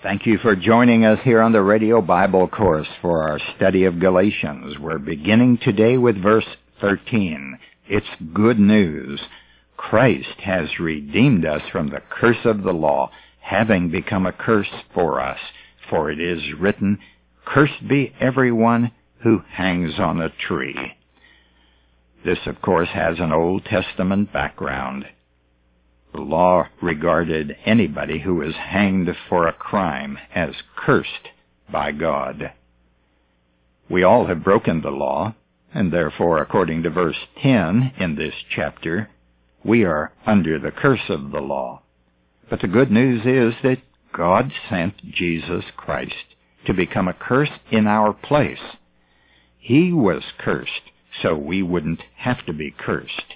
Thank you for joining us here on the Radio Bible Course for our study of Galatians. We're beginning today with verse 13. It's good news. Christ has redeemed us from the curse of the law, having become a curse for us. For it is written, Cursed be everyone who hangs on a tree. This, of course, has an Old Testament background. The law regarded anybody who was hanged for a crime as cursed by God. We all have broken the law, and therefore, according to verse 10 in this chapter, we are under the curse of the law. But the good news is that God sent Jesus Christ to become a curse in our place. He was cursed so we wouldn't have to be cursed.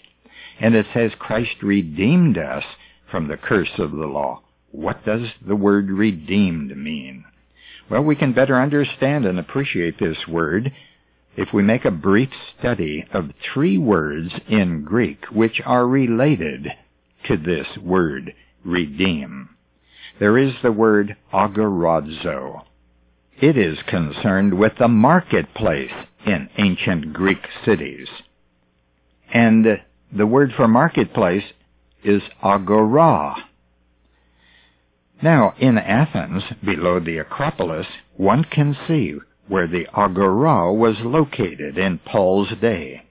And it says Christ redeemed us from the curse of the law. What does the word redeemed mean? Well, we can better understand and appreciate this word if we make a brief study of three words in Greek which are related to this word, redeem. There is the word agorazo. It is concerned with the marketplace in ancient Greek cities. And the word for marketplace is agora. Now, in Athens, below the Acropolis, one can see where the agora was located in Paul's day.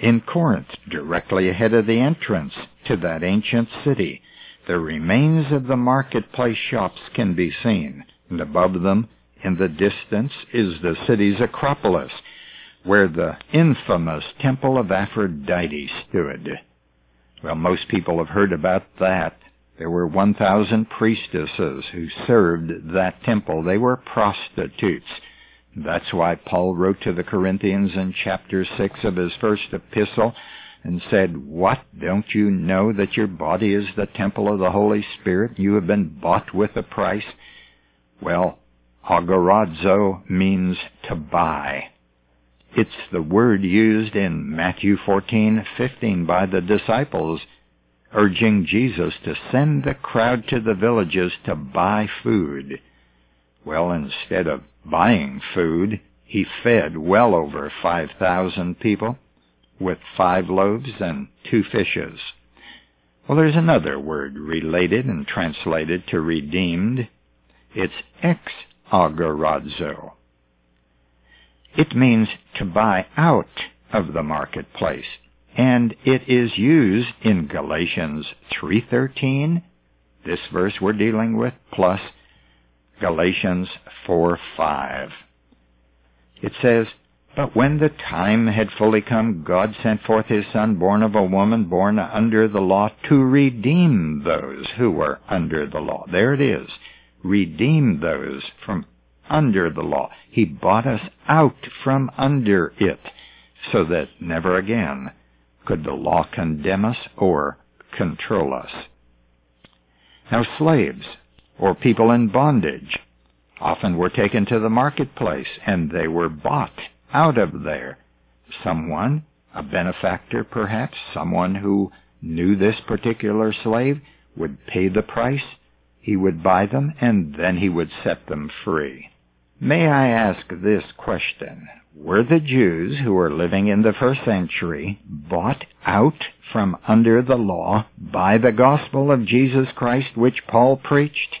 In Corinth, directly ahead of the entrance to that ancient city, the remains of the marketplace shops can be seen, and above them, in the distance, is the city's Acropolis, where the infamous Temple of Aphrodite stood. Well, most people have heard about that. There were 1,000 priestesses who served that temple. They were prostitutes. That's why Paul wrote to the Corinthians in chapter 6 of his first epistle and said, What? Don't you know that your body is the temple of the Holy Spirit? You have been bought with a price? Well, agorazo means to buy. It's the word used in Matthew 14:15 by the disciples urging Jesus to send the crowd to the villages to buy food. Well, instead of buying food, he fed well over 5,000 people with five loaves and two fishes. Well, there's another word related and translated to redeemed. It's ex agorazo. It means to buy out of the marketplace. And it is used in Galatians 3.13, this verse we're dealing with, plus Galatians 4.5. It says, But when the time had fully come, God sent forth his Son, born of a woman, born under the law, to redeem those who were under the law. There it is. Redeem those from under the law. He bought us out from under it so that never again could the law condemn us or control us. Now slaves, or people in bondage, often were taken to the marketplace and they were bought out of there. Someone, a benefactor perhaps, someone who knew this particular slave, would pay the price, he would buy them, and then he would set them free. May I ask this question? Were the Jews who were living in the first century bought out from under the law by the gospel of Jesus Christ which Paul preached?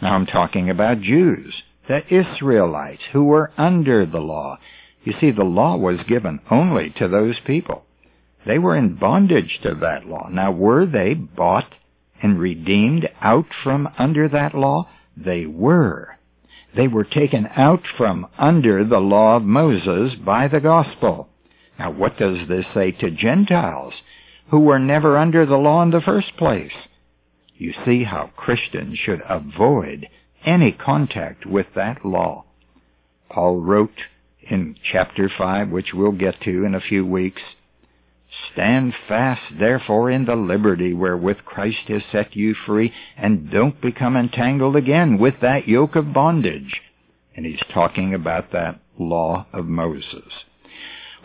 Now I'm talking about Jews, the Israelites who were under the law. You see, the law was given only to those people. They were in bondage to that law. Now, were they bought and redeemed out from under that law? They were. They were taken out from under the law of Moses by the gospel. Now, what does this say to Gentiles who were never under the law in the first place? You see how Christians should avoid any contact with that law. Paul wrote in chapter 5, which we'll get to in a few weeks, Stand fast, therefore, in the liberty wherewith Christ has set you free, and don't become entangled again with that yoke of bondage. And he's talking about that law of Moses.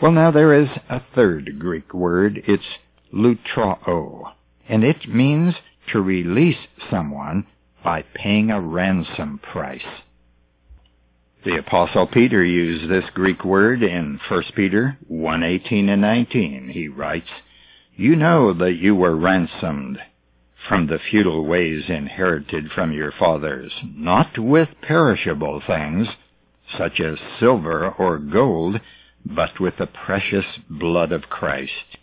Well, now there is a third Greek word. It's lutrao, and it means to release someone by paying a ransom price. The apostle Peter used this Greek word in 1 Peter 1:18 and 19. He writes, "You know that you were ransomed from the futile ways inherited from your fathers, not with perishable things, such as silver or gold, but with the precious blood of Christ."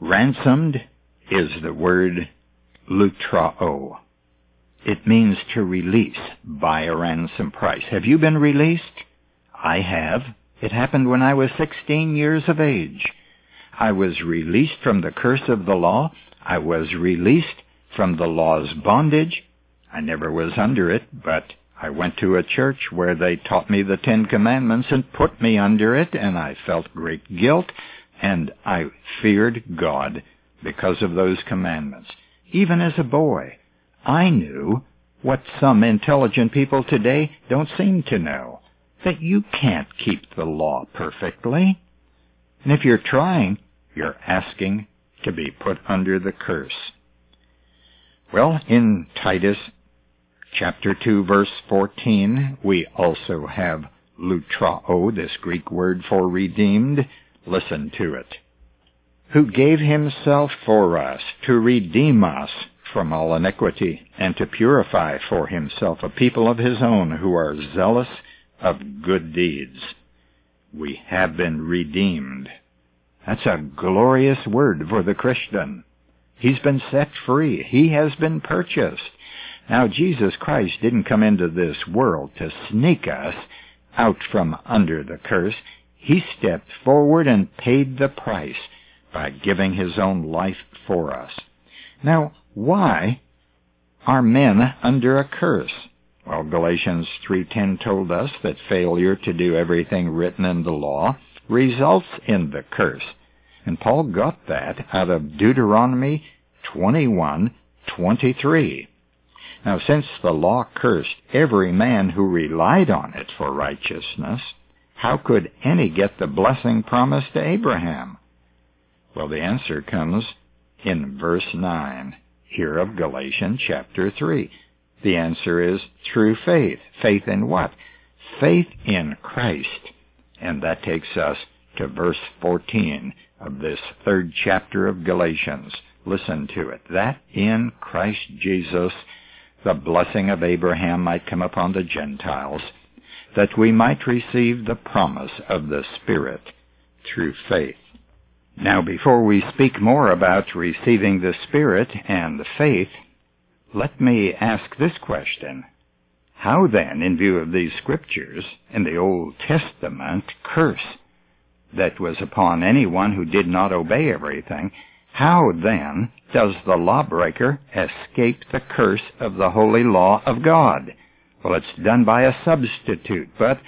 Ransomed is the word lutrao. It means to release by a ransom price. Have you been released? I have. It happened when I was 16 years of age. I was released from the curse of the law. I was released from the law's bondage. I never was under it, but I went to a church where they taught me the Ten Commandments and put me under it, and I felt great guilt, and I feared God because of those commandments. Even as a boy, I knew what some intelligent people today don't seem to know that you can't keep the law perfectly. And if you're trying, you're asking to be put under the curse. Well, in Titus chapter 2 verse 14, we also have lutrao, this Greek word for redeemed. Listen to it. Who gave himself for us to redeem us from all iniquity, and to purify for himself a people of his own who are zealous of good deeds. We have been redeemed. That's a glorious word for the Christian. He's been set free. He has been purchased. Now, Jesus Christ didn't come into this world to sneak us out from under the curse. He stepped forward and paid the price by giving his own life for us. Now, why are men under a curse? Well, Galatians 3:10 told us that failure to do everything written in the law results in the curse. And Paul got that out of Deuteronomy 21:23. Now, since the law cursed every man who relied on it for righteousness, how could any get the blessing promised to Abraham? Well, the answer comes in verse 9 here of Galatians chapter 3? The answer is through faith. Faith in what? Faith in Christ. And that takes us to verse 14 of this third chapter of Galatians. Listen to it. That in Christ Jesus the blessing of Abraham might come upon the Gentiles, that we might receive the promise of the Spirit through faith. Now, before we speak more about receiving the Spirit and the faith, let me ask this question. How then, in view of these scriptures in the Old Testament curse that was upon anyone who did not obey everything, how then does the lawbreaker escape the curse of the holy law of God? Well, it's done by a substitute, but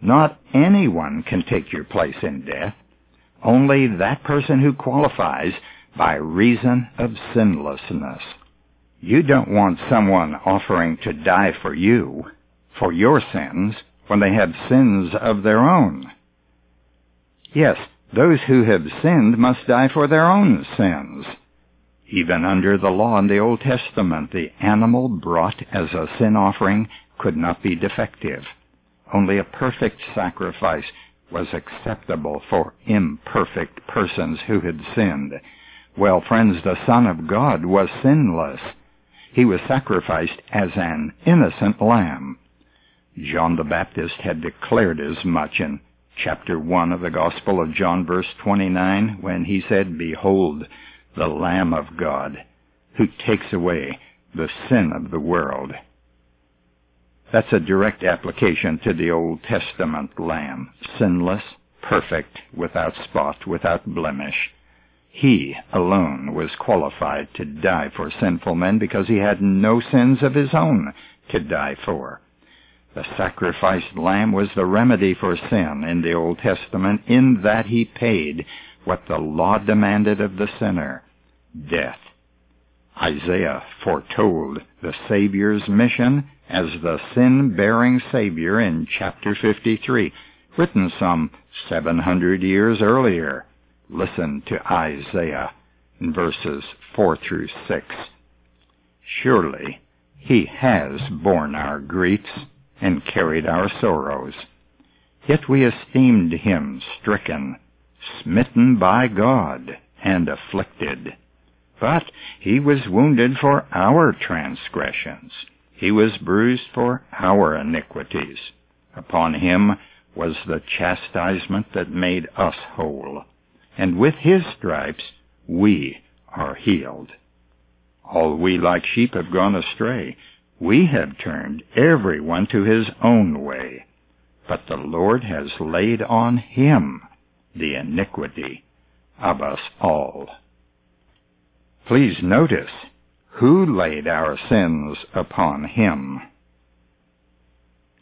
not anyone can take your place in death only that person who qualifies by reason of sinlessness. You don't want someone offering to die for you, for your sins, when they have sins of their own. Yes, those who have sinned must die for their own sins. Even under the law in the Old Testament, the animal brought as a sin offering could not be defective. Only a perfect sacrifice was acceptable for imperfect persons who had sinned. Well, friends, the Son of God was sinless. He was sacrificed as an innocent lamb. John the Baptist had declared as much in chapter 1 of the Gospel of John, verse 29, when he said, Behold, the Lamb of God, who takes away the sin of the world. That's a direct application to the Old Testament Lamb, sinless, perfect, without spot, without blemish. He alone was qualified to die for sinful men because he had no sins of his own to die for. The sacrificed lamb was the remedy for sin in the Old Testament in that he paid what the law demanded of the sinner, death. Isaiah foretold the Savior's mission as the sin-bearing Savior in chapter 53, written some 700 years earlier. Listen to Isaiah in verses 4 through 6. Surely He has borne our griefs and carried our sorrows. Yet we esteemed him stricken, smitten by God, and afflicted. But he was wounded for our transgressions. He was bruised for our iniquities. Upon him was the chastisement that made us whole. And with his stripes we are healed. All we like sheep have gone astray. We have turned every one to his own way. But the Lord has laid on him the iniquity of us all. Please notice who laid our sins upon him.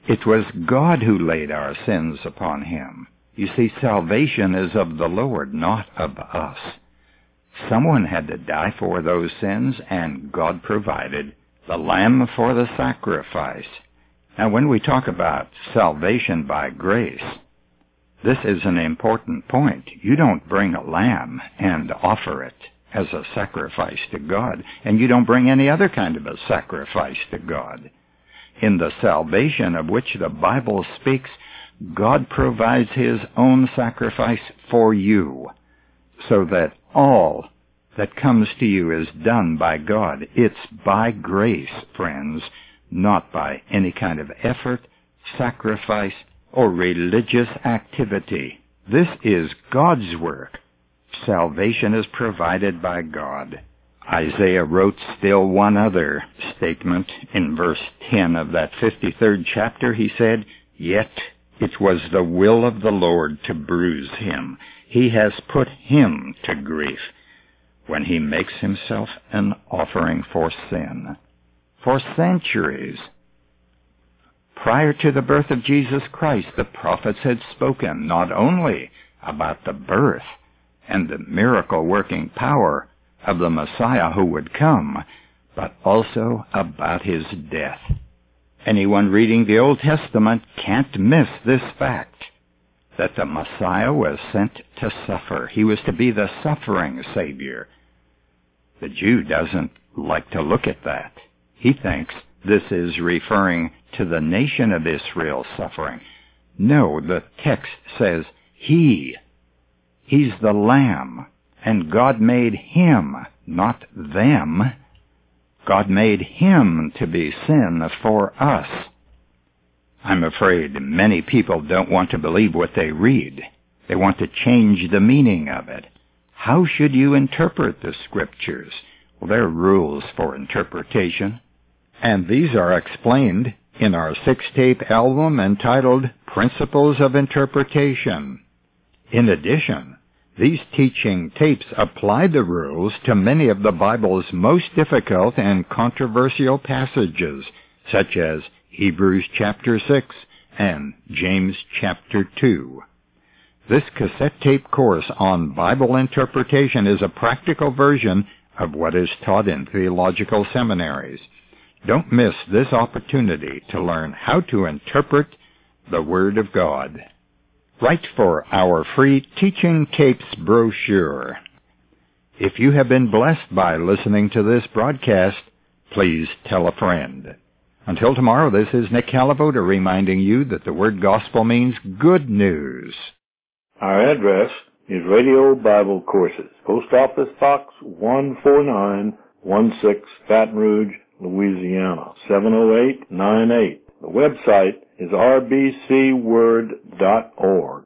It was God who laid our sins upon him. You see, salvation is of the Lord, not of us. Someone had to die for those sins, and God provided the lamb for the sacrifice. Now, when we talk about salvation by grace, this is an important point. You don't bring a lamb and offer it as a sacrifice to God, and you don't bring any other kind of a sacrifice to God. In the salvation of which the Bible speaks, God provides his own sacrifice for you, so that all that comes to you is done by God. It's by grace, friends, not by any kind of effort, sacrifice, or religious activity. This is God's work. Salvation is provided by God. Isaiah wrote still one other statement in verse 10 of that 53rd chapter. He said, Yet it was the will of the Lord to bruise him. He has put him to grief when he makes himself an offering for sin. For centuries, prior to the birth of Jesus Christ, the prophets had spoken not only about the birth and the miracle working power of the Messiah who would come, but also about his death. Anyone reading the Old Testament can't miss this fact that the Messiah was sent to suffer. He was to be the suffering Savior. The Jew doesn't like to look at that. He thinks this is referring to the nation of Israel suffering. No, the text says He. He's the Lamb, and God made Him, not them. God made Him to be sin for us. I'm afraid many people don't want to believe what they read. They want to change the meaning of it. How should you interpret the scriptures? Well, there are rules for interpretation, and these are explained in our six-tape album entitled Principles of Interpretation. In addition, these teaching tapes apply the rules to many of the Bible's most difficult and controversial passages, such as Hebrews chapter 6 and James chapter 2. This cassette tape course on Bible interpretation is a practical version of what is taught in theological seminaries. Don't miss this opportunity to learn how to interpret the Word of God. Write for our free Teaching Tapes brochure. If you have been blessed by listening to this broadcast, please tell a friend. Until tomorrow, this is Nick Calavoda reminding you that the word gospel means good news. Our address is Radio Bible Courses, Post Office Box 14916, Baton Rouge, Louisiana, 70898. The website is rbcword.org.